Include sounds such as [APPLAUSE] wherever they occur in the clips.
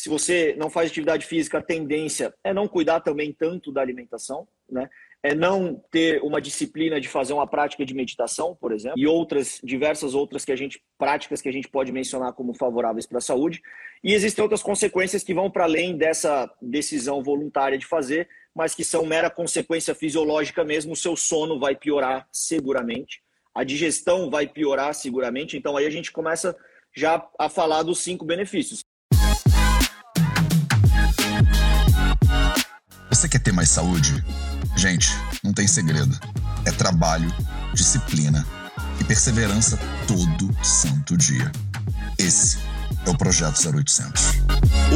Se você não faz atividade física, a tendência é não cuidar também tanto da alimentação, né? É não ter uma disciplina de fazer uma prática de meditação, por exemplo, e outras diversas outras que a gente práticas que a gente pode mencionar como favoráveis para a saúde. E existem outras consequências que vão para além dessa decisão voluntária de fazer, mas que são mera consequência fisiológica mesmo. O seu sono vai piorar seguramente, a digestão vai piorar seguramente. Então aí a gente começa já a falar dos cinco benefícios. Você quer ter mais saúde? Gente, não tem segredo. É trabalho, disciplina e perseverança todo santo dia. Esse é o Projeto 0800.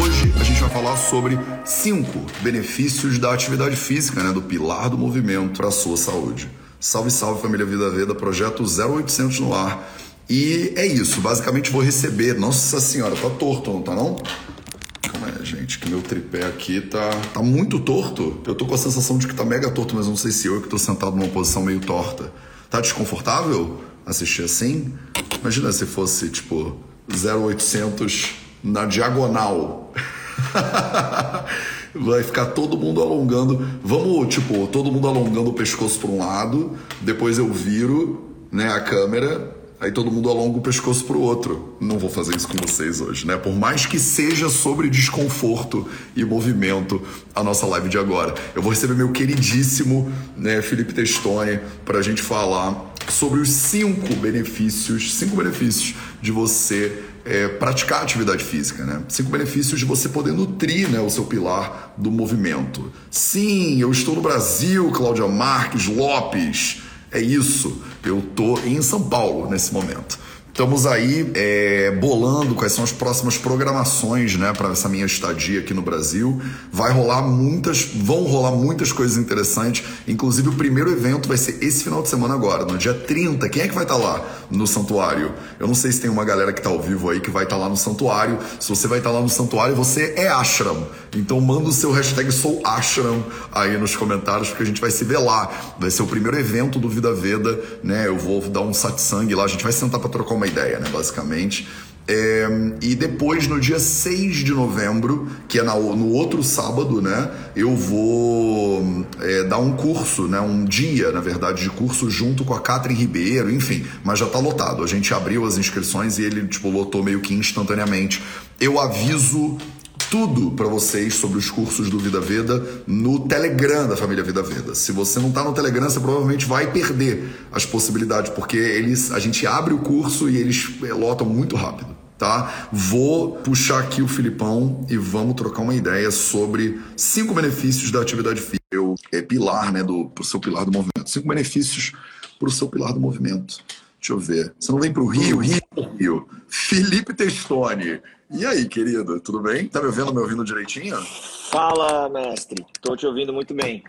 Hoje a gente vai falar sobre cinco benefícios da atividade física, né, do pilar do movimento para a sua saúde. Salve, salve família Vida Veda, projeto 0800 no ar. E é isso, basicamente vou receber. Nossa senhora, tá torto, não tá não? Gente, que meu tripé aqui tá, tá muito torto. Eu tô com a sensação de que tá mega torto, mas não sei se eu que tô sentado numa posição meio torta. Tá desconfortável assistir assim? Imagina se fosse tipo 0800 na diagonal. [LAUGHS] Vai ficar todo mundo alongando. Vamos, tipo, todo mundo alongando o pescoço para um lado, depois eu viro, né, a câmera Aí todo mundo alonga o pescoço pro outro. Não vou fazer isso com vocês hoje, né? Por mais que seja sobre desconforto e movimento a nossa live de agora. Eu vou receber meu queridíssimo né, Felipe Testoni para a gente falar sobre os cinco benefícios, cinco benefícios de você é, praticar atividade física, né? Cinco benefícios de você poder nutrir né, o seu pilar do movimento. Sim, eu estou no Brasil, Cláudia Marques Lopes. É isso. Eu tô em São Paulo nesse momento. Estamos aí é, bolando quais são as próximas programações, né, para essa minha estadia aqui no Brasil. Vai rolar muitas, vão rolar muitas coisas interessantes. Inclusive o primeiro evento vai ser esse final de semana agora, no dia 30. Quem é que vai estar tá lá no santuário? Eu não sei se tem uma galera que está ao vivo aí que vai estar tá lá no santuário. Se você vai estar tá lá no santuário, você é ashram. Então manda o seu hashtag sou ashram aí nos comentários porque a gente vai se ver lá. Vai ser o primeiro evento do Vida Veda, né? Eu vou dar um satsang lá, a gente vai sentar para trocar uma uma ideia, né, basicamente. É, e depois, no dia 6 de novembro, que é na, no outro sábado, né, eu vou é, dar um curso, né, um dia, na verdade, de curso junto com a Catherine Ribeiro, enfim, mas já está lotado. A gente abriu as inscrições e ele, tipo, lotou meio que instantaneamente. Eu aviso tudo para vocês sobre os cursos do Vida Veda no Telegram da família Vida Veda. Se você não está no Telegram, você provavelmente vai perder as possibilidades, porque eles, a gente abre o curso e eles lotam muito rápido. Tá? Vou puxar aqui o Filipão e vamos trocar uma ideia sobre cinco benefícios da atividade física. É pilar, né, do pro seu pilar do movimento. Cinco benefícios para o seu pilar do movimento. Deixa eu ver. Você não vem para o Rio? Rio, Rio. Felipe Testoni. E aí, querido, tudo bem? Tá me ouvindo, me ouvindo direitinho? Fala, mestre. Tô te ouvindo muito bem.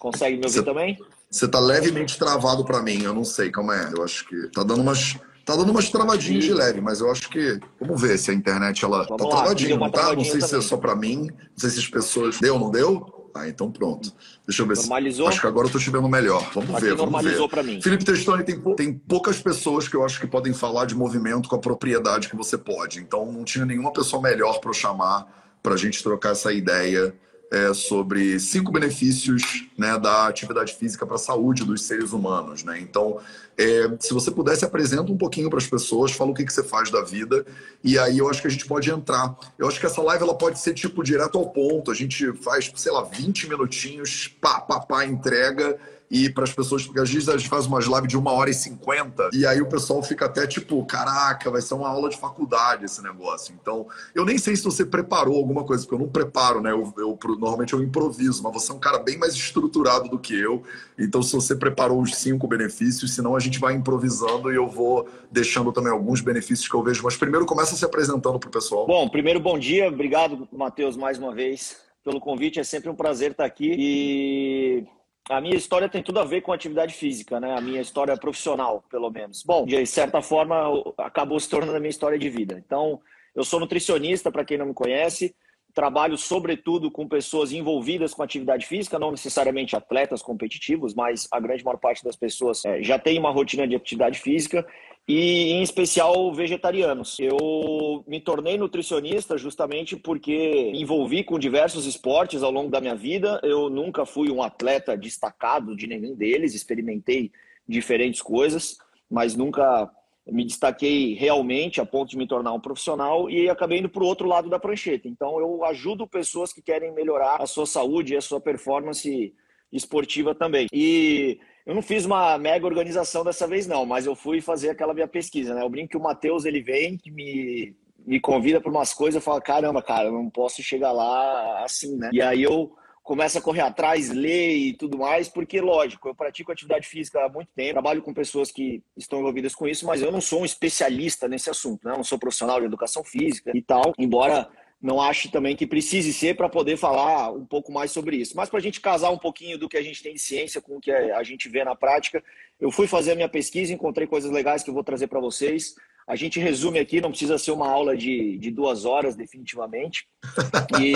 Consegue me ouvir cê, também? Você tá levemente travado para mim, eu não sei como é. Eu acho que tá dando umas tá dando umas travadinhas de leve, mas eu acho que vamos ver se a internet ela Vamos tá lá, travadinha, não tá? Não sei também. se é só para mim, não sei se as pessoas deu ou não deu. Ah, então pronto. Deixa eu ver normalizou? se. Acho que agora eu tô te vendo melhor. Vamos Aqui ver, vamos normalizou para mim. Felipe Testoni, tem, tem poucas pessoas que eu acho que podem falar de movimento com a propriedade que você pode. Então não tinha nenhuma pessoa melhor para eu chamar para a gente trocar essa ideia é, sobre cinco benefícios né, da atividade física para a saúde dos seres humanos. Né? Então, é, se você pudesse, apresenta um pouquinho para as pessoas, fala o que, que você faz da vida, e aí eu acho que a gente pode entrar. Eu acho que essa live ela pode ser tipo direto ao ponto, a gente faz, sei lá, 20 minutinhos, pá, pá, pá, entrega e para as pessoas, porque às vezes a gente faz umas lives de uma hora e cinquenta, e aí o pessoal fica até tipo, caraca, vai ser uma aula de faculdade esse negócio. Então, eu nem sei se você preparou alguma coisa, porque eu não preparo, né? Eu, eu normalmente eu improviso, mas você é um cara bem mais estruturado do que eu. Então, se você preparou os cinco benefícios, senão a gente vai improvisando e eu vou deixando também alguns benefícios que eu vejo. Mas primeiro começa se apresentando para o pessoal. Bom, primeiro bom dia, obrigado, Matheus, mais uma vez pelo convite. É sempre um prazer estar aqui. E a minha história tem tudo a ver com atividade física, né? A minha história profissional, pelo menos. Bom, de certa forma, acabou se tornando a minha história de vida. Então, eu sou nutricionista, para quem não me conhece. Trabalho, sobretudo, com pessoas envolvidas com atividade física, não necessariamente atletas competitivos, mas a grande maior parte das pessoas é, já tem uma rotina de atividade física. E em especial vegetarianos. Eu me tornei nutricionista justamente porque envolvi com diversos esportes ao longo da minha vida. Eu nunca fui um atleta destacado de nenhum deles, experimentei diferentes coisas, mas nunca me destaquei realmente a ponto de me tornar um profissional e acabei indo para o outro lado da prancheta. Então, eu ajudo pessoas que querem melhorar a sua saúde e a sua performance esportiva também. E eu não fiz uma mega organização dessa vez, não, mas eu fui fazer aquela minha pesquisa, né? Eu brinco que o Matheus, ele vem, que me, me convida para umas coisas, eu falo, caramba, cara, eu não posso chegar lá assim, né? E aí eu começa a correr atrás, ler e tudo mais, porque, lógico, eu pratico atividade física há muito tempo, trabalho com pessoas que estão envolvidas com isso, mas eu não sou um especialista nesse assunto, né? Eu não sou profissional de educação física e tal, embora não ache também que precise ser para poder falar um pouco mais sobre isso. Mas para a gente casar um pouquinho do que a gente tem de ciência com o que a gente vê na prática, eu fui fazer a minha pesquisa, encontrei coisas legais que eu vou trazer para vocês. A gente resume aqui, não precisa ser uma aula de, de duas horas, definitivamente. [LAUGHS] E,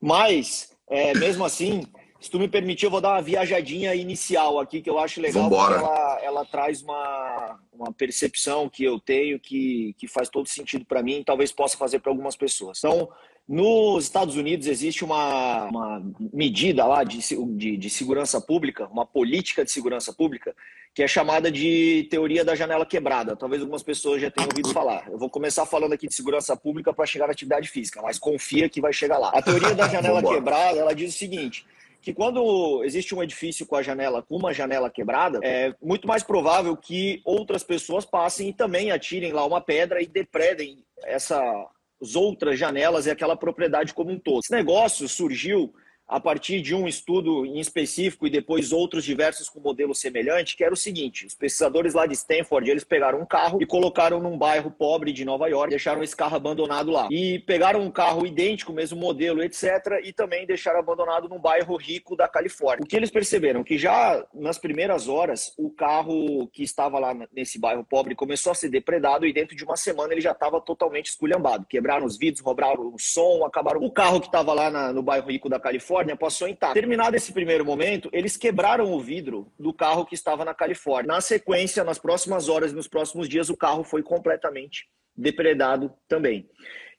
mas é, mesmo assim, se tu me permitir, eu vou dar uma viajadinha inicial aqui, que eu acho legal, Vambora. porque ela, ela traz uma, uma percepção que eu tenho que, que faz todo sentido para mim e talvez possa fazer para algumas pessoas. Então, nos Estados Unidos existe uma, uma medida lá de, de, de, segurança pública, uma política de segurança pública, que é chamada de teoria da janela quebrada. Talvez algumas pessoas já tenham ouvido falar. Eu vou começar falando aqui de segurança pública para chegar na atividade física, mas confia que vai chegar lá. A teoria da janela quebrada, ela diz o seguinte: que quando existe um edifício com a janela, com uma janela quebrada, é muito mais provável que outras pessoas passem e também atirem lá uma pedra e depredem essa as outras janelas e aquela propriedade como um todo. Esse negócio surgiu a partir de um estudo em específico e depois outros diversos com modelo semelhante, que era o seguinte: os pesquisadores lá de Stanford, eles pegaram um carro e colocaram num bairro pobre de Nova York, deixaram esse carro abandonado lá. E pegaram um carro idêntico, mesmo modelo, etc, e também deixaram abandonado num bairro rico da Califórnia. O que eles perceberam que já nas primeiras horas, o carro que estava lá nesse bairro pobre começou a ser depredado e dentro de uma semana ele já estava totalmente esculhambado. Quebraram os vidros, roubaram o som, acabaram o carro que estava lá na, no bairro rico da Califórnia Califórnia passou intacto. Terminado esse primeiro momento, eles quebraram o vidro do carro que estava na Califórnia. Na sequência, nas próximas horas e nos próximos dias, o carro foi completamente depredado também.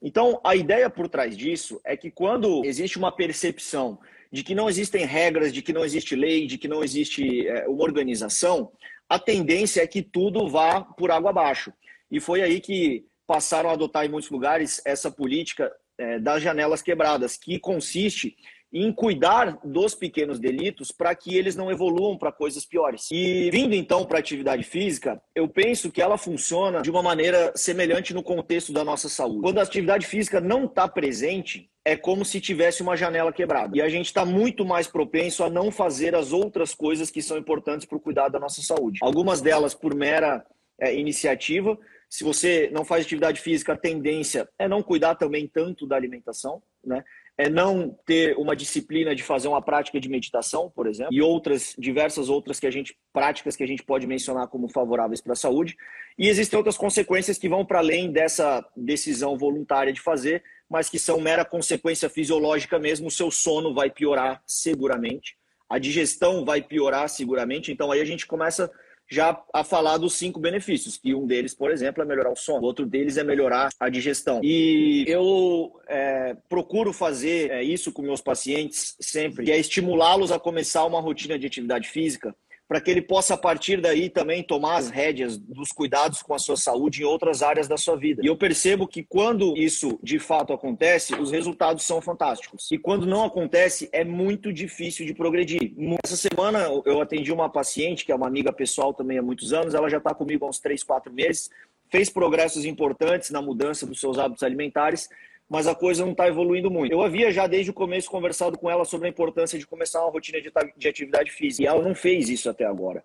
Então, a ideia por trás disso é que quando existe uma percepção de que não existem regras, de que não existe lei, de que não existe é, uma organização, a tendência é que tudo vá por água abaixo. E foi aí que passaram a adotar em muitos lugares essa política é, das janelas quebradas, que consiste em cuidar dos pequenos delitos para que eles não evoluam para coisas piores. E vindo então para a atividade física, eu penso que ela funciona de uma maneira semelhante no contexto da nossa saúde. Quando a atividade física não está presente, é como se tivesse uma janela quebrada. E a gente está muito mais propenso a não fazer as outras coisas que são importantes para o cuidado da nossa saúde. Algumas delas por mera é, iniciativa. Se você não faz atividade física, a tendência é não cuidar também tanto da alimentação, né? é não ter uma disciplina de fazer uma prática de meditação, por exemplo, e outras diversas outras que a gente práticas que a gente pode mencionar como favoráveis para a saúde. E existem outras consequências que vão para além dessa decisão voluntária de fazer, mas que são mera consequência fisiológica mesmo. O seu sono vai piorar seguramente, a digestão vai piorar seguramente. Então aí a gente começa já a falar dos cinco benefícios, que um deles, por exemplo, é melhorar o sono, o outro deles é melhorar a digestão. E eu é, procuro fazer é, isso com meus pacientes sempre, que é estimulá-los a começar uma rotina de atividade física para que ele possa, a partir daí, também tomar as rédeas dos cuidados com a sua saúde em outras áreas da sua vida. E eu percebo que quando isso de fato acontece, os resultados são fantásticos. E quando não acontece, é muito difícil de progredir. Essa semana eu atendi uma paciente, que é uma amiga pessoal também há muitos anos, ela já está comigo há uns 3, 4 meses, fez progressos importantes na mudança dos seus hábitos alimentares mas a coisa não está evoluindo muito. Eu havia já desde o começo conversado com ela sobre a importância de começar uma rotina de, de atividade física, e ela não fez isso até agora.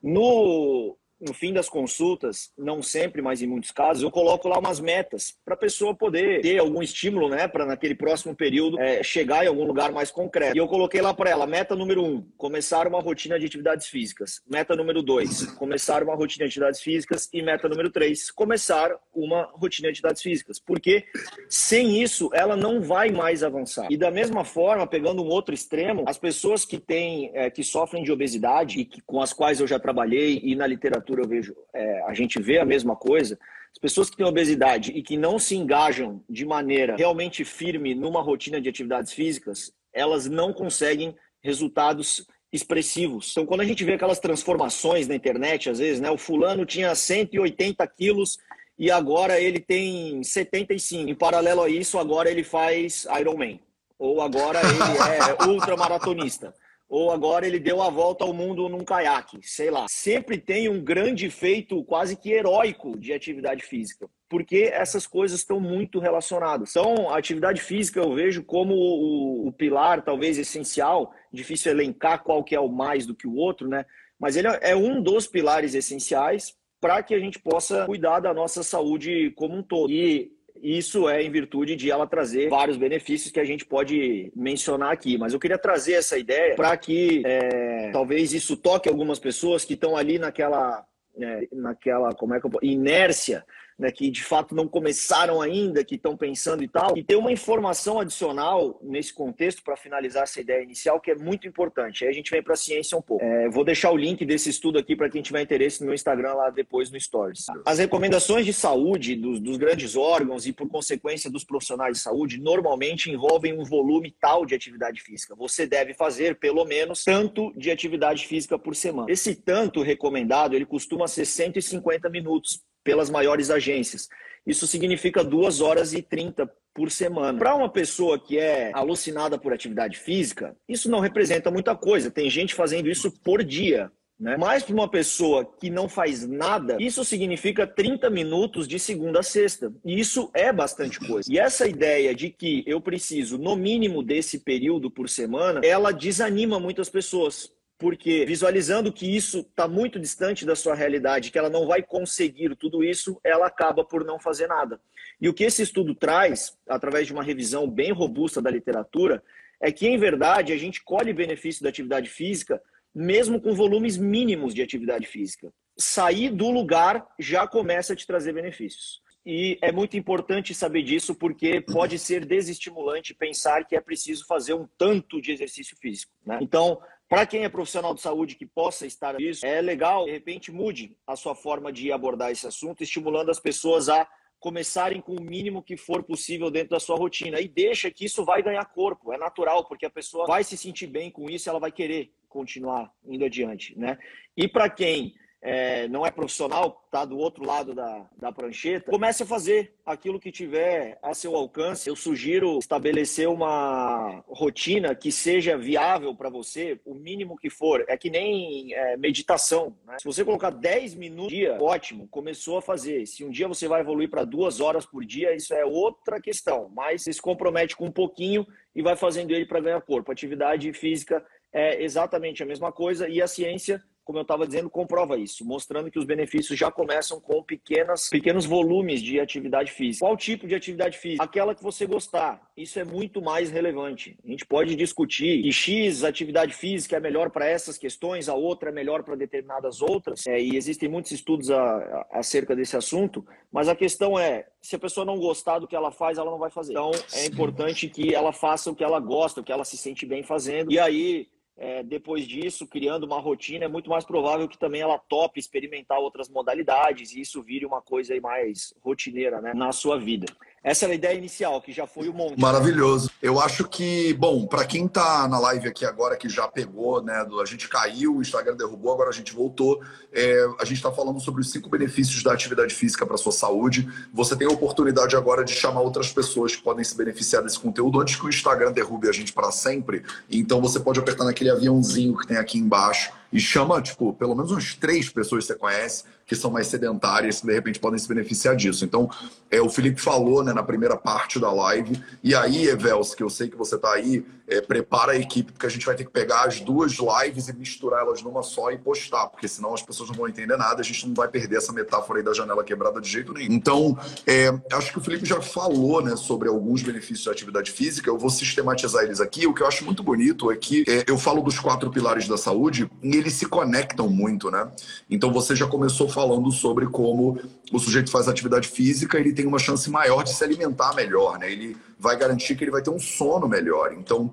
No, no fim das consultas, não sempre, mas em muitos casos, eu coloco lá umas metas para a pessoa poder ter algum estímulo, né, para naquele próximo período é, chegar em algum lugar mais concreto. E eu coloquei lá para ela: meta número um, começar uma rotina de atividades físicas. Meta número dois, começar uma rotina de atividades físicas. E meta número três, começar uma rotina de atividades físicas. Porque sem isso, ela não vai mais avançar. E da mesma forma, pegando um outro extremo, as pessoas que têm, é, que sofrem de obesidade e que, com as quais eu já trabalhei e na literatura literatura eu vejo, é, a gente vê a mesma coisa. As pessoas que têm obesidade e que não se engajam de maneira realmente firme numa rotina de atividades físicas, elas não conseguem resultados expressivos. Então, quando a gente vê aquelas transformações na internet, às vezes, né, o fulano tinha 180 quilos e agora ele tem 75. Em paralelo a isso, agora ele faz Ironman. Ou agora ele é [LAUGHS] ultramaratonista ou agora ele deu a volta ao mundo num caiaque, sei lá. Sempre tem um grande feito quase que heróico de atividade física, porque essas coisas estão muito relacionadas. Então, a atividade física eu vejo como o, o pilar, talvez essencial, difícil elencar qual que é o mais do que o outro, né? Mas ele é um dos pilares essenciais para que a gente possa cuidar da nossa saúde como um todo. E isso é em virtude de ela trazer vários benefícios que a gente pode mencionar aqui. Mas eu queria trazer essa ideia para que é, talvez isso toque algumas pessoas que estão ali naquela, é, naquela como é que eu, inércia né, que de fato não começaram ainda, que estão pensando e tal. E tem uma informação adicional nesse contexto para finalizar essa ideia inicial que é muito importante. Aí a gente vem para a ciência um pouco. É, vou deixar o link desse estudo aqui para quem tiver interesse no meu Instagram lá depois no Stories. As recomendações de saúde dos, dos grandes órgãos e por consequência dos profissionais de saúde normalmente envolvem um volume tal de atividade física. Você deve fazer pelo menos tanto de atividade física por semana. Esse tanto recomendado ele costuma ser 150 minutos pelas maiores agências. Isso significa 2 horas e 30 por semana. Para uma pessoa que é alucinada por atividade física, isso não representa muita coisa. Tem gente fazendo isso por dia. Né? Mas para uma pessoa que não faz nada, isso significa 30 minutos de segunda a sexta. E isso é bastante coisa. E essa ideia de que eu preciso, no mínimo, desse período por semana, ela desanima muitas pessoas porque visualizando que isso está muito distante da sua realidade, que ela não vai conseguir tudo isso, ela acaba por não fazer nada. E o que esse estudo traz, através de uma revisão bem robusta da literatura, é que, em verdade, a gente colhe benefício da atividade física mesmo com volumes mínimos de atividade física. Sair do lugar já começa a te trazer benefícios. E é muito importante saber disso porque pode ser desestimulante pensar que é preciso fazer um tanto de exercício físico. Né? Então, para quem é profissional de saúde que possa estar nisso, é legal, de repente, mude a sua forma de abordar esse assunto, estimulando as pessoas a começarem com o mínimo que for possível dentro da sua rotina. E deixa que isso vai ganhar corpo, é natural, porque a pessoa vai se sentir bem com isso, ela vai querer continuar indo adiante, né? E para quem é, não é profissional, está do outro lado da, da prancheta, comece a fazer aquilo que tiver a seu alcance. Eu sugiro estabelecer uma rotina que seja viável para você, o mínimo que for. É que nem é, meditação. Né? Se você colocar 10 minutos por dia, ótimo, começou a fazer. Se um dia você vai evoluir para duas horas por dia, isso é outra questão. Mas você se compromete com um pouquinho e vai fazendo ele para ganhar corpo. Atividade física é exatamente a mesma coisa e a ciência como eu estava dizendo, comprova isso, mostrando que os benefícios já começam com pequenas, pequenos volumes de atividade física. Qual tipo de atividade física? Aquela que você gostar. Isso é muito mais relevante. A gente pode discutir que X atividade física é melhor para essas questões, a outra é melhor para determinadas outras, é, e existem muitos estudos a, a, acerca desse assunto, mas a questão é, se a pessoa não gostar do que ela faz, ela não vai fazer. Então, é importante que ela faça o que ela gosta, o que ela se sente bem fazendo, e aí é, depois disso, criando uma rotina, é muito mais provável que também ela tope experimentar outras modalidades e isso vire uma coisa mais rotineira né, na sua vida. Essa era a ideia inicial, que já foi o um monte. Maravilhoso. Eu acho que, bom, para quem está na live aqui agora, que já pegou, né? Do, a gente caiu, o Instagram derrubou, agora a gente voltou. É, a gente está falando sobre os cinco benefícios da atividade física para sua saúde. Você tem a oportunidade agora de chamar outras pessoas que podem se beneficiar desse conteúdo antes que o Instagram derrube a gente para sempre. Então você pode apertar naquele aviãozinho que tem aqui embaixo e chama, tipo, pelo menos umas três pessoas que você conhece que são mais sedentárias, que de repente podem se beneficiar disso. Então, é, o Felipe falou né, na primeira parte da live. E aí, Evels, que eu sei que você está aí, é, prepara a equipe, porque a gente vai ter que pegar as duas lives e misturar elas numa só e postar, porque senão as pessoas não vão entender nada, a gente não vai perder essa metáfora aí da janela quebrada de jeito nenhum. Então, é, acho que o Felipe já falou né, sobre alguns benefícios da atividade física, eu vou sistematizar eles aqui. O que eu acho muito bonito é que é, eu falo dos quatro pilares da saúde e eles se conectam muito, né? Então, você já começou falando sobre como o sujeito faz atividade física, ele tem uma chance maior de se alimentar melhor, né? Ele vai garantir que ele vai ter um sono melhor. Então,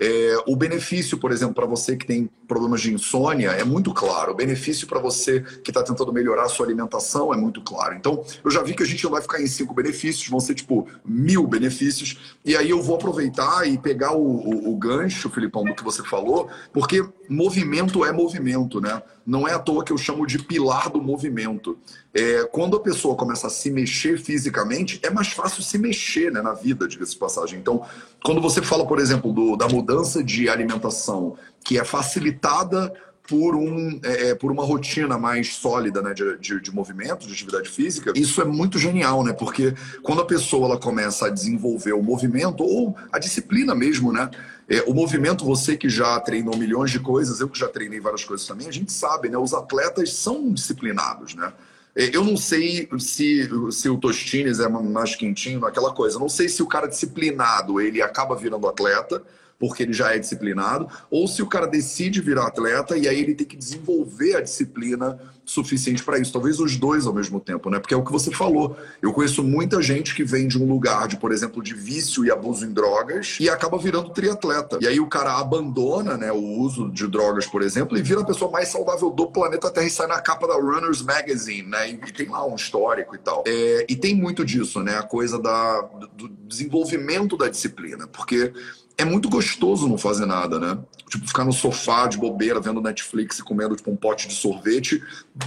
é, o benefício, por exemplo, para você que tem problemas de insônia é muito claro. O benefício para você que está tentando melhorar a sua alimentação é muito claro. Então, eu já vi que a gente não vai ficar em cinco benefícios, vão ser tipo mil benefícios. E aí eu vou aproveitar e pegar o, o, o gancho, Filipão, do que você falou, porque movimento é movimento, né? Não é à toa que eu chamo de pilar do movimento. É, quando a pessoa começa a se mexer fisicamente, é mais fácil se mexer né, na vida, diga-se de passagem. Então, quando você fala, por exemplo, do, da mudança de alimentação, que é facilitada por, um, é, é, por uma rotina mais sólida né, de, de, de movimento, de atividade física, isso é muito genial, né? Porque quando a pessoa ela começa a desenvolver o movimento, ou a disciplina mesmo, né? É, o movimento, você que já treinou milhões de coisas, eu que já treinei várias coisas também, a gente sabe, né? Os atletas são disciplinados, né? É, eu não sei se, se o Tostines é mais quentinho naquela coisa. Eu não sei se o cara disciplinado ele acaba virando atleta porque ele já é disciplinado, ou se o cara decide virar atleta e aí ele tem que desenvolver a disciplina suficiente para isso. Talvez os dois ao mesmo tempo, né? Porque é o que você falou. Eu conheço muita gente que vem de um lugar de, por exemplo, de vício e abuso em drogas e acaba virando triatleta. E aí o cara abandona, né, o uso de drogas, por exemplo, e vira a pessoa mais saudável do planeta Terra e sai na capa da Runners Magazine, né? E, tem lá um histórico e tal. É, e tem muito disso, né? A coisa da, do desenvolvimento da disciplina, porque é muito gostoso não fazer nada, né? Tipo, ficar no sofá de bobeira, vendo Netflix e comendo tipo, um pote de sorvete,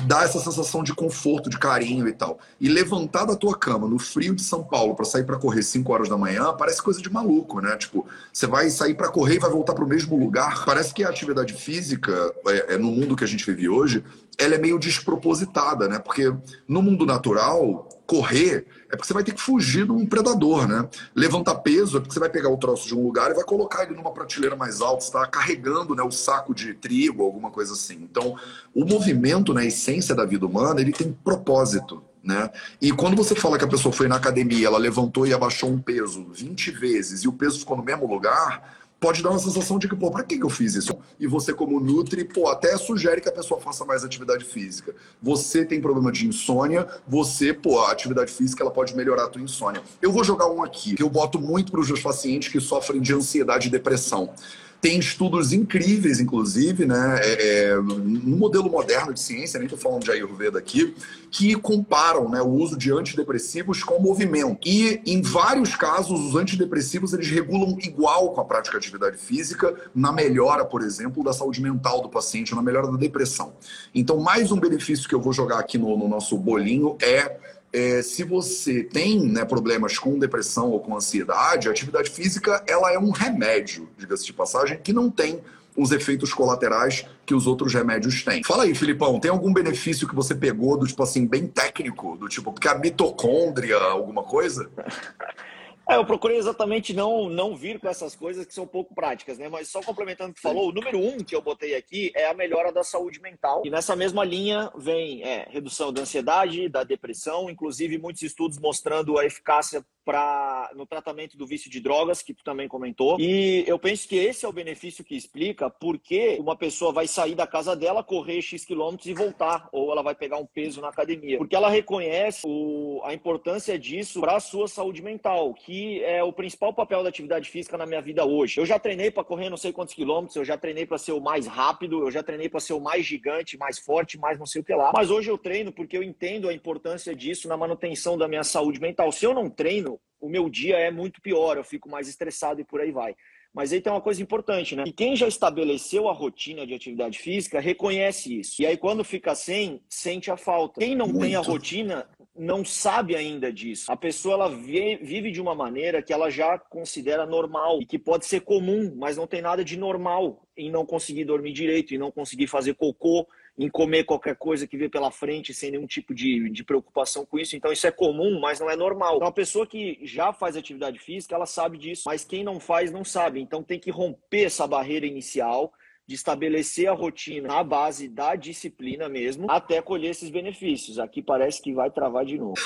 dá essa sensação de conforto, de carinho e tal. E levantar da tua cama no frio de São Paulo para sair para correr 5 horas da manhã, parece coisa de maluco, né? Tipo, você vai sair para correr e vai voltar para o mesmo lugar. Parece que a atividade física, é, é, no mundo que a gente vive hoje, ela é meio despropositada, né? Porque no mundo natural, correr é porque você vai ter que fugir de um predador, né? Levantar peso é porque você vai pegar o troço de um lugar e vai colocar ele numa prateleira mais alta, está carregando né, o saco de trigo, alguma coisa assim. Então, o movimento, na né, essência da vida humana, ele tem propósito. Né? E quando você fala que a pessoa foi na academia, ela levantou e abaixou um peso 20 vezes e o peso ficou no mesmo lugar, pode dar uma sensação de que, pô, pra que eu fiz isso? E você, como Nutri, pô, até sugere que a pessoa faça mais atividade física. Você tem problema de insônia, você, pô, a atividade física ela pode melhorar a tua insônia. Eu vou jogar um aqui, que eu boto muito para os meus pacientes que sofrem de ansiedade e depressão. Tem estudos incríveis, inclusive, né, é, é, no modelo moderno de ciência, nem estou falando de Ayurveda aqui, que comparam né, o uso de antidepressivos com o movimento. E, em vários casos, os antidepressivos eles regulam igual com a prática de atividade física na melhora, por exemplo, da saúde mental do paciente, na melhora da depressão. Então, mais um benefício que eu vou jogar aqui no, no nosso bolinho é é, se você tem né, problemas com depressão ou com ansiedade, a atividade física ela é um remédio, diga-se de passagem, que não tem os efeitos colaterais que os outros remédios têm. Fala aí, Filipão, tem algum benefício que você pegou do tipo assim, bem técnico, do tipo, porque a mitocôndria, alguma coisa? [LAUGHS] É, eu procurei exatamente não, não vir com essas coisas que são pouco práticas, né? Mas só complementando o que falou, o número um que eu botei aqui é a melhora da saúde mental. E nessa mesma linha vem é, redução da ansiedade, da depressão, inclusive muitos estudos mostrando a eficácia no tratamento do vício de drogas, que tu também comentou. E eu penso que esse é o benefício que explica por que uma pessoa vai sair da casa dela, correr X quilômetros e voltar, ou ela vai pegar um peso na academia. Porque ela reconhece o, a importância disso para a sua saúde mental, que é o principal papel da atividade física na minha vida hoje. Eu já treinei para correr não sei quantos quilômetros, eu já treinei para ser o mais rápido, eu já treinei para ser o mais gigante, mais forte, mais não sei o que lá. Mas hoje eu treino porque eu entendo a importância disso na manutenção da minha saúde mental. Se eu não treino, o meu dia é muito pior, eu fico mais estressado e por aí vai. Mas aí tem uma coisa importante, né? E quem já estabeleceu a rotina de atividade física reconhece isso. E aí, quando fica sem, sente a falta. Quem não muito. tem a rotina não sabe ainda disso. A pessoa ela vive de uma maneira que ela já considera normal e que pode ser comum, mas não tem nada de normal em não conseguir dormir direito, em não conseguir fazer cocô, em comer qualquer coisa que vê pela frente sem nenhum tipo de, de preocupação com isso. Então, isso é comum, mas não é normal. Então, a pessoa que já faz atividade física, ela sabe disso, mas quem não faz, não sabe. Então, tem que romper essa barreira inicial de estabelecer a rotina na base da disciplina mesmo, até colher esses benefícios. Aqui parece que vai travar de novo. [LAUGHS]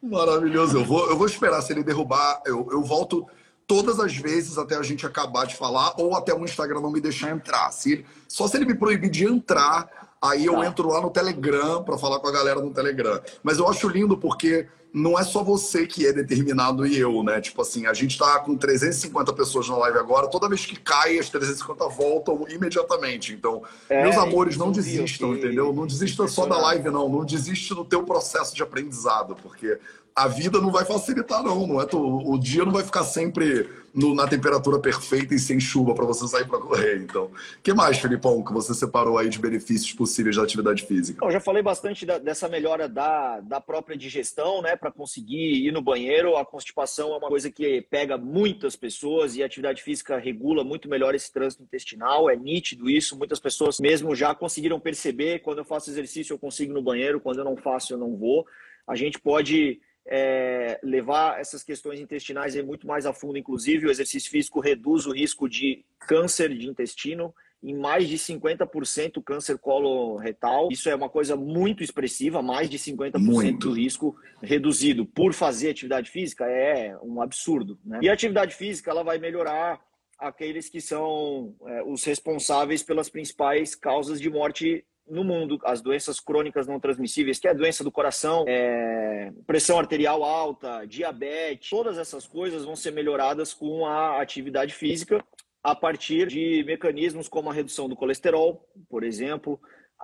Maravilhoso. Eu vou, eu vou esperar se ele derrubar. Eu, eu volto todas as vezes até a gente acabar de falar ou até o Instagram não me deixar entrar. Se ele, só se ele me proibir de entrar, aí eu tá. entro lá no Telegram para falar com a galera no Telegram. Mas eu acho lindo porque não é só você que é determinado e eu, né? Tipo assim, a gente tá com 350 pessoas na live agora, toda vez que cai, as 350 voltam imediatamente. Então, é, meus amores, não desistam, entendeu? Não desista só da live, não. Não desiste do teu processo de aprendizado, porque a vida não vai facilitar, não. não é o dia não vai ficar sempre no, na temperatura perfeita e sem chuva para você sair para correr. Então, que mais, Felipão, que você separou aí de benefícios possíveis da atividade física? Eu já falei bastante da, dessa melhora da, da própria digestão, né, para conseguir ir no banheiro. A constipação é uma coisa que pega muitas pessoas e a atividade física regula muito melhor esse trânsito intestinal. É nítido isso. Muitas pessoas mesmo já conseguiram perceber. Quando eu faço exercício, eu consigo ir no banheiro. Quando eu não faço, eu não vou. A gente pode é, levar essas questões intestinais muito mais a fundo. Inclusive, o exercício físico reduz o risco de câncer de intestino em mais de 50% câncer coloretal. Isso é uma coisa muito expressiva, mais de 50% muito. do risco reduzido por fazer atividade física é um absurdo. Né? E a atividade física ela vai melhorar aqueles que são é, os responsáveis pelas principais causas de morte no mundo, as doenças crônicas não transmissíveis, que é a doença do coração, é, pressão arterial alta, diabetes, todas essas coisas vão ser melhoradas com a atividade física a partir de mecanismos como a redução do colesterol, por exemplo,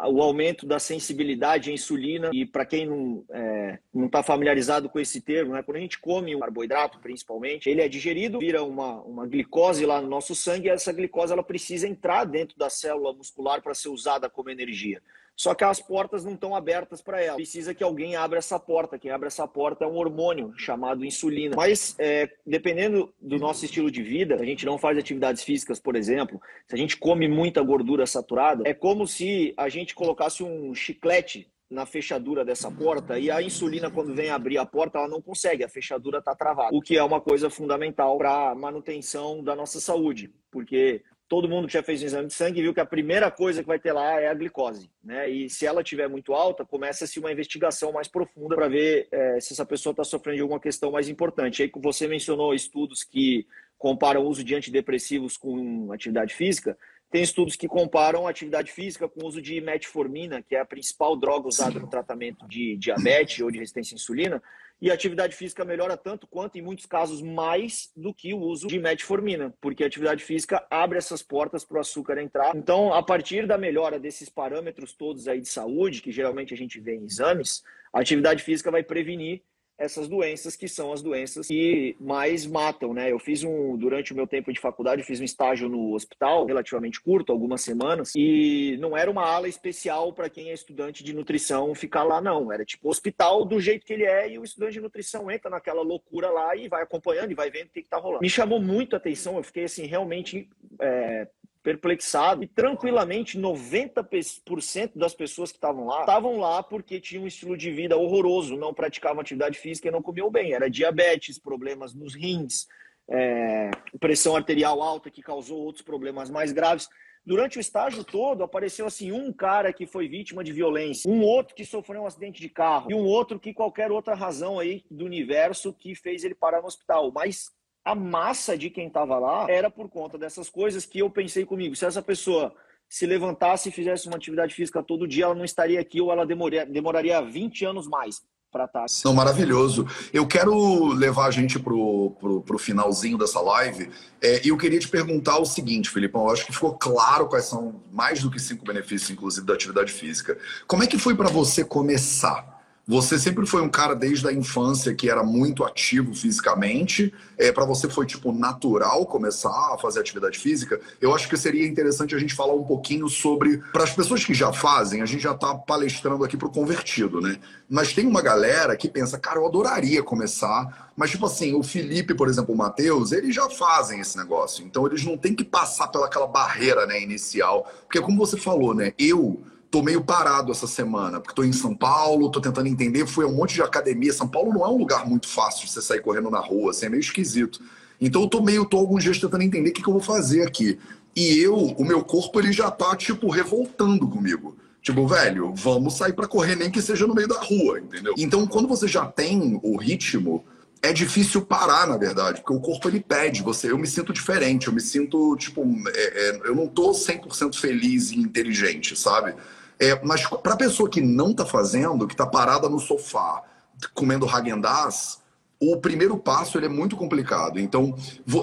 o aumento da sensibilidade à insulina. E para quem não é, está familiarizado com esse termo, né, quando a gente come um carboidrato, principalmente, ele é digerido, vira uma, uma glicose lá no nosso sangue e essa glicose ela precisa entrar dentro da célula muscular para ser usada como energia. Só que as portas não estão abertas para ela. Precisa que alguém abra essa porta. Quem abre essa porta é um hormônio chamado insulina. Mas é, dependendo do nosso estilo de vida, a gente não faz atividades físicas, por exemplo, se a gente come muita gordura saturada, é como se a gente colocasse um chiclete na fechadura dessa porta e a insulina, quando vem abrir a porta, ela não consegue, a fechadura está travada. O que é uma coisa fundamental para manutenção da nossa saúde, porque todo mundo que já fez um exame de sangue viu que a primeira coisa que vai ter lá é a glicose, né? E se ela estiver muito alta, começa-se uma investigação mais profunda para ver é, se essa pessoa está sofrendo de alguma questão mais importante. Aí você mencionou estudos que comparam o uso de antidepressivos com atividade física. Tem estudos que comparam atividade física com o uso de metformina, que é a principal droga usada no tratamento de diabetes ou de resistência à insulina, e a atividade física melhora tanto quanto, em muitos casos, mais do que o uso de metformina, porque a atividade física abre essas portas para o açúcar entrar. Então, a partir da melhora desses parâmetros todos aí de saúde, que geralmente a gente vê em exames, a atividade física vai prevenir essas doenças que são as doenças que mais matam, né? Eu fiz um durante o meu tempo de faculdade, eu fiz um estágio no hospital, relativamente curto, algumas semanas, e não era uma ala especial para quem é estudante de nutrição ficar lá não, era tipo hospital do jeito que ele é e o estudante de nutrição entra naquela loucura lá e vai acompanhando e vai vendo o que, está rolando. Me chamou muito a atenção, eu fiquei assim realmente é, perplexado e tranquilamente 90% das pessoas que estavam lá estavam lá porque tinham um estilo de vida horroroso, não praticavam atividade física e não comiam bem. Era diabetes, problemas nos rins, é, pressão arterial alta que causou outros problemas mais graves. Durante o estágio todo, apareceu assim um cara que foi vítima de violência, um outro que sofreu um acidente de carro e um outro que qualquer outra razão aí do universo que fez ele parar no hospital. Mas a massa de quem estava lá era por conta dessas coisas que eu pensei comigo. Se essa pessoa se levantasse e fizesse uma atividade física todo dia, ela não estaria aqui ou ela demoraria, demoraria 20 anos mais para estar. Tá não, maravilhoso. Eu quero levar a gente pro, pro finalzinho dessa live é, e eu queria te perguntar o seguinte, Filipão. Eu acho que ficou claro quais são mais do que cinco benefícios, inclusive, da atividade física. Como é que foi para você começar? Você sempre foi um cara desde a infância que era muito ativo fisicamente. É, para você foi tipo natural começar a fazer atividade física. Eu acho que seria interessante a gente falar um pouquinho sobre para as pessoas que já fazem. A gente já está palestrando aqui para o convertido, né? Mas tem uma galera que pensa, cara, eu adoraria começar. Mas tipo assim, o Felipe, por exemplo, o Matheus, eles já fazem esse negócio. Então eles não têm que passar pelaquela barreira, né, inicial. Porque como você falou, né? Eu tô meio parado essa semana, porque tô em São Paulo, tô tentando entender, fui a um monte de academia. São Paulo não é um lugar muito fácil de você sair correndo na rua, assim, é meio esquisito. Então eu tô meio, tô alguns dias tentando entender o que, que eu vou fazer aqui. E eu, o meu corpo, ele já tá, tipo, revoltando comigo. Tipo, velho, vamos sair para correr, nem que seja no meio da rua, entendeu? Então, quando você já tem o ritmo, é difícil parar, na verdade, porque o corpo ele pede. Você, eu me sinto diferente, eu me sinto, tipo, é, é, eu não tô 100% feliz e inteligente, sabe? É, mas para a pessoa que não está fazendo, que está parada no sofá, comendo Häagen-Dazs, o primeiro passo ele é muito complicado. Então,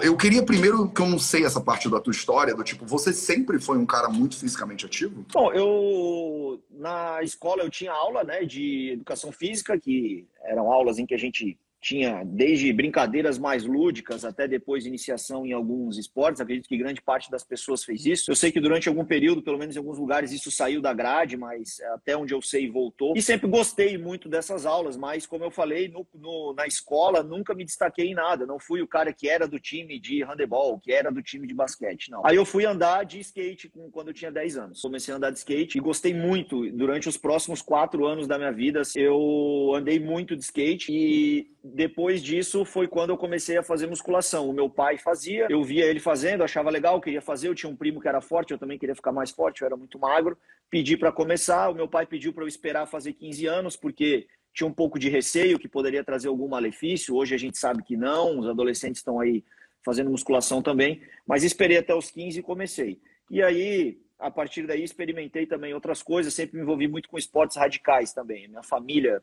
eu queria primeiro que eu não sei essa parte da tua história, do tipo, você sempre foi um cara muito fisicamente ativo? Bom, eu na escola eu tinha aula, né, de educação física, que eram aulas em que a gente tinha desde brincadeiras mais lúdicas até depois iniciação em alguns esportes. Acredito que grande parte das pessoas fez isso. Eu sei que durante algum período, pelo menos em alguns lugares, isso saiu da grade, mas até onde eu sei voltou. E sempre gostei muito dessas aulas, mas como eu falei, no, no, na escola nunca me destaquei em nada. Não fui o cara que era do time de handebol, que era do time de basquete, não. Aí eu fui andar de skate quando eu tinha 10 anos. Comecei a andar de skate e gostei muito. Durante os próximos quatro anos da minha vida, eu andei muito de skate e depois disso foi quando eu comecei a fazer musculação. O meu pai fazia, eu via ele fazendo, achava legal, queria fazer. Eu tinha um primo que era forte, eu também queria ficar mais forte, eu era muito magro. Pedi para começar, o meu pai pediu para eu esperar fazer 15 anos, porque tinha um pouco de receio que poderia trazer algum malefício. Hoje a gente sabe que não, os adolescentes estão aí fazendo musculação também, mas esperei até os 15 e comecei. E aí, a partir daí, experimentei também outras coisas, sempre me envolvi muito com esportes radicais também. Minha família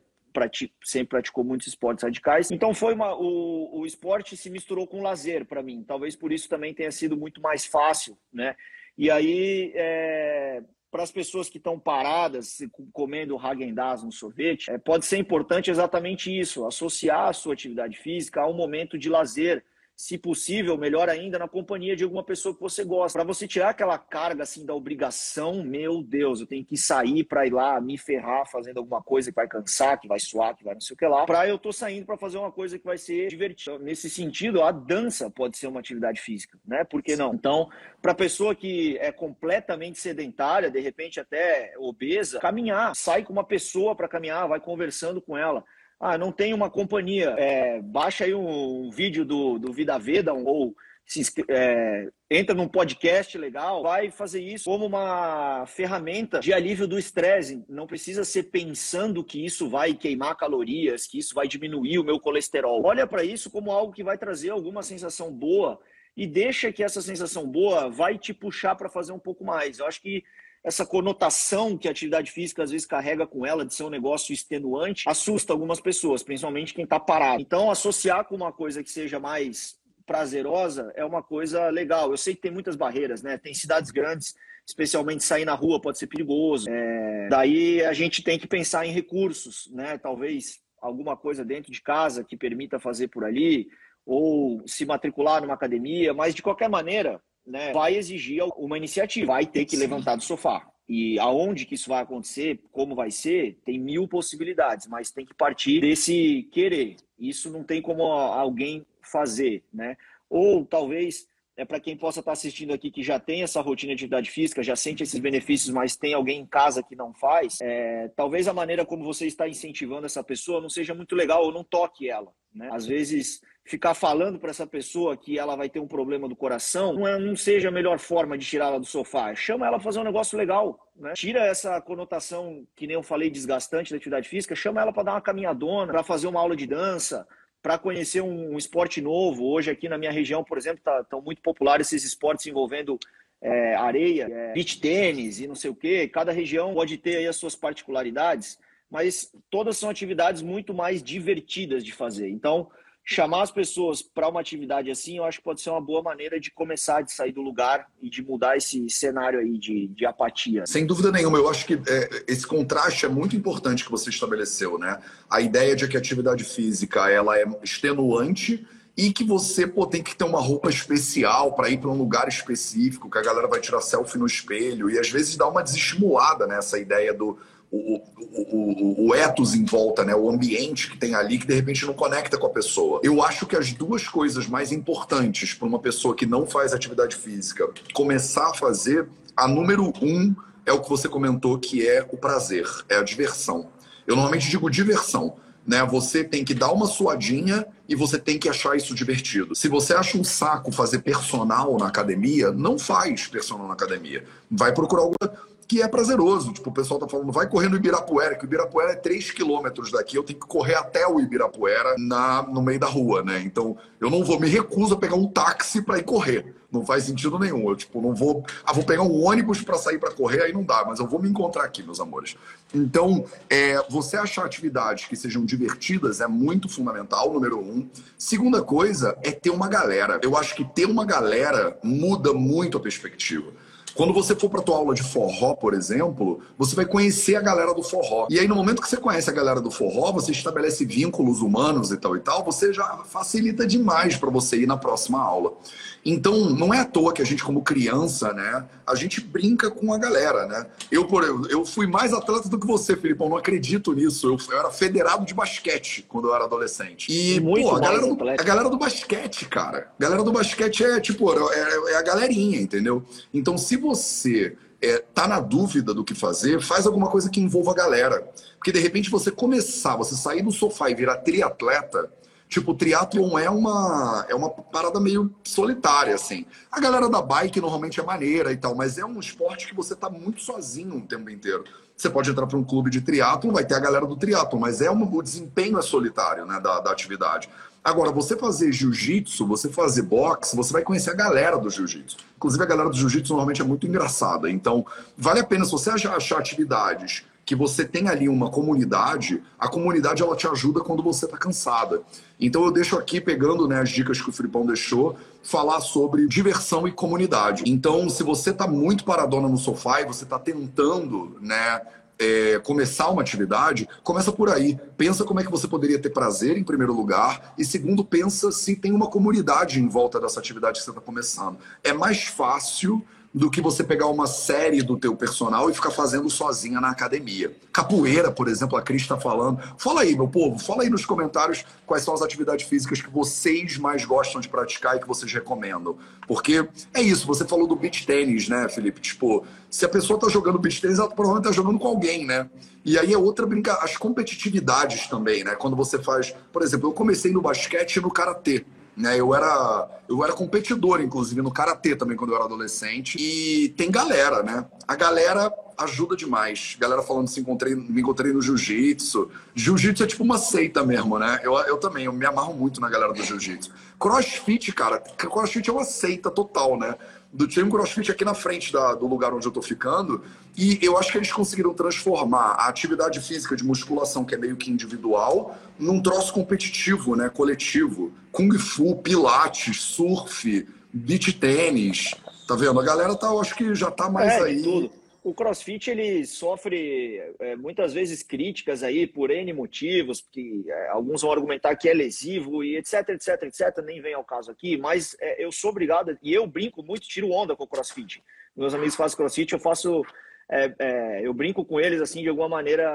sempre praticou muitos esportes radicais. Então foi uma, o, o esporte se misturou com o lazer para mim. Talvez por isso também tenha sido muito mais fácil, né? E aí, é, para as pessoas que estão paradas comendo Häagen-Dazs no sorvete, é, pode ser importante exatamente isso, associar a sua atividade física a um momento de lazer, se possível, melhor ainda, na companhia de alguma pessoa que você gosta. Para você tirar aquela carga assim da obrigação, meu Deus, eu tenho que sair para ir lá me ferrar fazendo alguma coisa que vai cansar, que vai suar, que vai não sei o que lá. Para eu tô saindo para fazer uma coisa que vai ser divertida. Nesse sentido, a dança pode ser uma atividade física, né? Por que não? Então, para pessoa que é completamente sedentária, de repente até obesa, caminhar, sai com uma pessoa para caminhar, vai conversando com ela. Ah, não tem uma companhia. É, baixa aí um, vídeo do, do Vida Veda ou se, é, entra num podcast legal, vai fazer isso como uma ferramenta de alívio do estresse. Não precisa ser pensando que isso vai queimar calorias, que isso vai diminuir o meu colesterol. Olha para isso como algo que vai trazer alguma sensação boa e deixa que essa sensação boa vai te puxar para fazer um pouco mais. Eu acho que essa conotação que a atividade física às vezes carrega com ela de ser um negócio extenuante assusta algumas pessoas, principalmente quem está parado. Então, associar com uma coisa que seja mais prazerosa é uma coisa legal. Eu sei que tem muitas barreiras, né? Tem cidades grandes, especialmente sair na rua pode ser perigoso. É... Daí a gente tem que pensar em recursos, né? Talvez alguma coisa dentro de casa que permita fazer por ali, ou se matricular numa academia, mas de qualquer maneira, né, vai exigir uma iniciativa, vai ter que Sim. levantar do sofá. E aonde que isso vai acontecer, como vai ser, tem mil possibilidades, mas tem que partir desse querer. Isso não tem como alguém fazer, né? Ou talvez é para quem possa estar assistindo aqui que já tem essa rotina de atividade física, já sente esses benefícios, mas tem alguém em casa que não faz, é, talvez a maneira como você está incentivando essa pessoa não seja muito legal ou não toque ela. Né? Às vezes, ficar falando para essa pessoa que ela vai ter um problema do coração não, é, não seja a melhor forma de tirá-la do sofá. Chama ela a fazer um negócio legal. Né? Tira essa conotação, que nem eu falei, desgastante da atividade física, chama ela para dar uma caminhadona, para fazer uma aula de dança para conhecer um, um, esporte novo. Hoje aqui na minha região, por exemplo, estão tá, muito populares esses esportes envolvendo é, areia, é, beach tênis e não sei o quê. Cada região pode ter aí as suas particularidades, mas todas são atividades muito mais divertidas de fazer. Então, chamar as pessoas para uma atividade assim, eu acho que pode ser uma boa maneira de começar de sair do lugar e de mudar esse cenário aí de, de apatia. Sem dúvida nenhuma, eu acho que é, esse contraste é muito importante que você estabeleceu, né? A ideia de que a atividade física ela é extenuante e que você pô, tem que ter uma roupa especial para ir para um lugar específico, que a galera vai tirar selfie no espelho e às vezes dá uma desestimulada nessa ideia do o, o, o, ethos em volta, né? o ambiente que tem ali, que de repente não conecta com a pessoa. Eu acho que as duas coisas mais importantes para uma pessoa que não faz atividade física começar a fazer, a número um é o que você comentou, que é o prazer, é a diversão. Eu normalmente digo diversão. Né? Você tem que dar uma suadinha e você tem que achar isso divertido. Se você acha um saco fazer personal na academia, não faz personal na academia. Vai procurar alguma que é prazeroso. Tipo, o pessoal tá falando, vai correr no Ibirapuera, que o Ibirapuera é 3 quilômetros daqui, eu tenho que correr até o Ibirapuera na, no meio da rua, né? Então, eu não vou, me recuso a pegar um táxi para ir correr. Não faz sentido nenhum. Eu, tipo, não vou. Ah, vou pegar um ônibus para sair para correr, aí não dá, mas eu vou me encontrar aqui, meus amores. Então, é, você achar atividades que sejam divertidas é muito fundamental, número um. Segunda coisa é ter uma galera. Eu acho que ter uma galera muda muito a perspectiva. Quando você for para tua aula de forró, por exemplo, você vai conhecer a galera do forró. E aí, no momento que você conhece a galera do forró, você estabelece vínculos humanos e tal e tal, você já facilita demais para você ir na próxima aula. Então, não é à toa que a gente, como criança, né, a gente brinca com a galera, né? Eu, por eu fui mais atleta do que você, Filipão, não acredito nisso. Eu, eu era federado de basquete quando eu era adolescente. E, Muito pô, a galera, do, a galera do basquete, cara. A galera do basquete é, tipo, é, é a galerinha, entendeu? Então, se você é, tá na dúvida do que fazer, faz alguma coisa que envolva a galera. Porque, de repente, você começar, você sair do sofá e virar triatleta Tipo, triatlon é uma, é uma parada meio solitária, assim. A galera da bike normalmente é maneira e tal, mas é um esporte que você tá muito sozinho o tempo inteiro. Você pode entrar para um clube de triatlon, vai ter a galera do triatlon, mas é uma, o desempenho é solitário, né, da, da atividade. Agora, você fazer jiu-jitsu, você fazer boxe, você vai conhecer a galera do jiu-jitsu. Inclusive, a galera do jiu-jitsu normalmente é muito engraçada. Então, vale a pena, se você achar, atividades que você tem ali uma comunidade, a comunidade ela te ajuda quando você está cansada. Então eu deixo aqui, pegando né, as dicas que o Filipão deixou, falar sobre diversão e comunidade. Então, se você está muito paradona no sofá e você está tentando né, é, começar uma atividade, começa por aí. Pensa como é que você poderia ter prazer, em primeiro lugar, e segundo, pensa se tem uma comunidade em volta dessa atividade que você está começando. É mais fácil do que você pegar uma série do teu personal e ficar fazendo sozinha na academia. Capoeira, por exemplo, a Cris está falando. Fala aí, meu povo, fala aí nos comentários quais são as atividades físicas que vocês mais gostam de praticar e que vocês recomendam. Porque é isso, você falou do beach tênis, né, Felipe? Tipo, se a pessoa está jogando beach tênis, ela provavelmente está jogando com alguém, né? E aí é outra brincadeira, as competitividades também, né? Quando você faz, por exemplo, eu comecei no basquete e no karatê. Né? Eu, era, eu era competidor, inclusive, no Karatê também, quando eu era adolescente. E tem galera, né? A galera ajuda demais. Galera falando se encontrei, me encontrei no jiu-jitsu. Jiu-jitsu é tipo uma seita mesmo, né? Eu, eu também, eu me amarro muito na galera do jiu-jitsu. Crossfit, cara, crossfit é uma seita total, né? Do time CrossFit aqui na frente da, do lugar onde eu tô ficando. E eu acho que eles conseguiram transformar a atividade física de musculação, que é meio que individual, num troço competitivo, né? Coletivo. Kung Fu, Pilates, surf, beach tênis. Tá vendo? A galera tá, eu acho que já tá mais é, aí. Tudo o CrossFit ele sofre é, muitas vezes críticas aí por N motivos, porque é, alguns vão argumentar que é lesivo e etc, etc, etc, nem vem ao caso aqui, mas é, eu sou obrigado, e eu brinco muito, tiro onda com o CrossFit. Meus amigos fazem CrossFit, eu faço é, é, eu brinco com eles assim de alguma maneira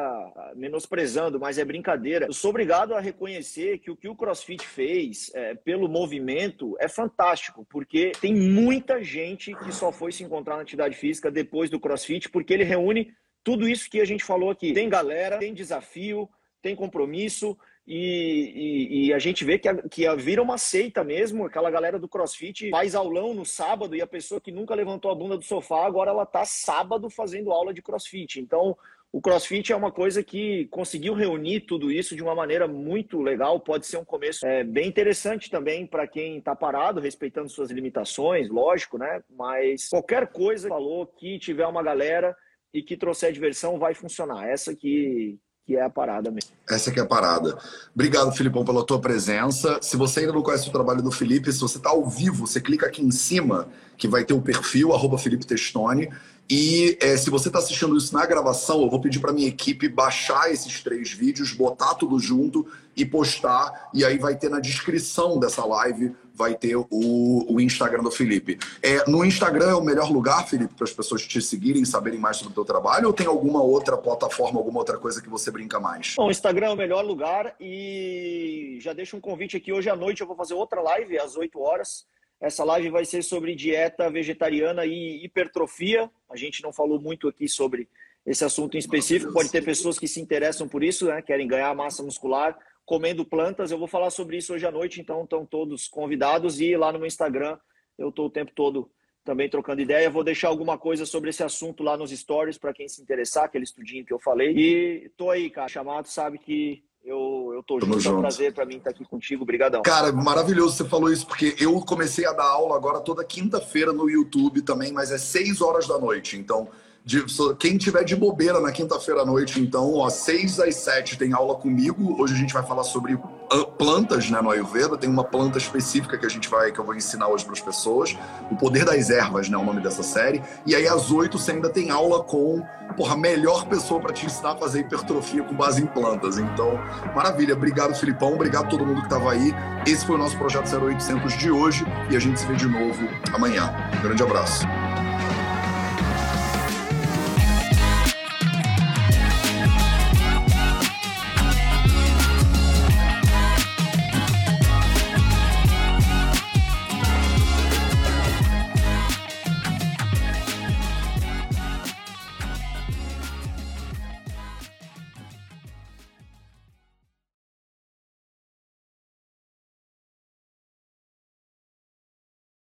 menosprezando, mas é brincadeira. Eu sou obrigado a reconhecer que o que o CrossFit fez é, pelo movimento é fantástico, porque tem muita gente que só foi se encontrar na atividade física depois do CrossFit, porque ele reúne tudo isso que a gente falou aqui. Tem galera, tem desafio, tem compromisso, e, e, e, a gente vê que, a, que a, vira uma seita mesmo. Aquela galera do crossfit faz aulão no sábado e a pessoa que nunca levantou a bunda do sofá, agora ela tá sábado fazendo aula de crossfit. Então, o crossfit é uma coisa que conseguiu reunir tudo isso de uma maneira muito legal. Pode ser um começo é, bem interessante também para quem está parado, respeitando suas limitações, lógico, né? Mas qualquer coisa que falou que tiver uma galera e que trouxer diversão vai funcionar. Essa que, que é a parada mesmo. Essa que é a parada. Obrigado, Filipão, pela tua presença. Se você ainda não conhece o trabalho do Felipe, se você está ao vivo, você clica aqui em cima, que vai ter o perfil, arroba Felipe Testoni. E é, se você está assistindo isso na gravação, eu vou pedir para minha equipe baixar esses três vídeos, botar tudo junto e postar. E aí vai ter na descrição dessa live vai ter o, o Instagram do Felipe. É, no Instagram é o melhor lugar, Felipe, para as pessoas te seguirem, saberem mais sobre o teu trabalho, ou tem alguma outra plataforma, alguma outra coisa que você brinca mais? Bom, o Instagram é o melhor lugar e já deixo um convite aqui. Hoje à noite eu vou fazer outra live às 8 horas. Essa live vai ser sobre dieta vegetariana e hipertrofia. A gente não falou muito aqui sobre esse assunto em específico. Pode ter pessoas que se interessam por isso, né? querem ganhar massa muscular comendo plantas. Eu vou falar sobre isso hoje à noite, então estão todos convidados. E lá no meu Instagram eu estou o tempo todo também trocando ideia. Vou deixar alguma coisa sobre esse assunto lá nos stories para quem se interessar, aquele estudinho que eu falei. E tô aí, cara. Chamado sabe que eu, tô Tamo junto, junto. é um prazer para mim estar aqui contigo. Obrigadão. Cara, maravilhoso você falou isso, porque eu comecei a dar aula agora toda quinta-feira no YouTube também, mas é seis horas da noite. Então, de, quem tiver de bobeira na quinta-feira à noite, então, ó, seis às sete tem aula comigo. Hoje a gente vai falar sobre plantas, né, no Ayurveda. Tem uma planta específica que a gente vai, que eu vou ensinar hoje para as pessoas. O Poder das Ervas, né, o nome dessa série. E aí às oito você ainda tem aula com, porra, a melhor pessoa para te ensinar a fazer hipertrofia com base em plantas. Então, maravilha. Obrigado, Filipão. Obrigado a todo mundo que estava aí. Esse foi o nosso projeto 0800 de hoje e a gente se vê de novo amanhã. Um grande abraço.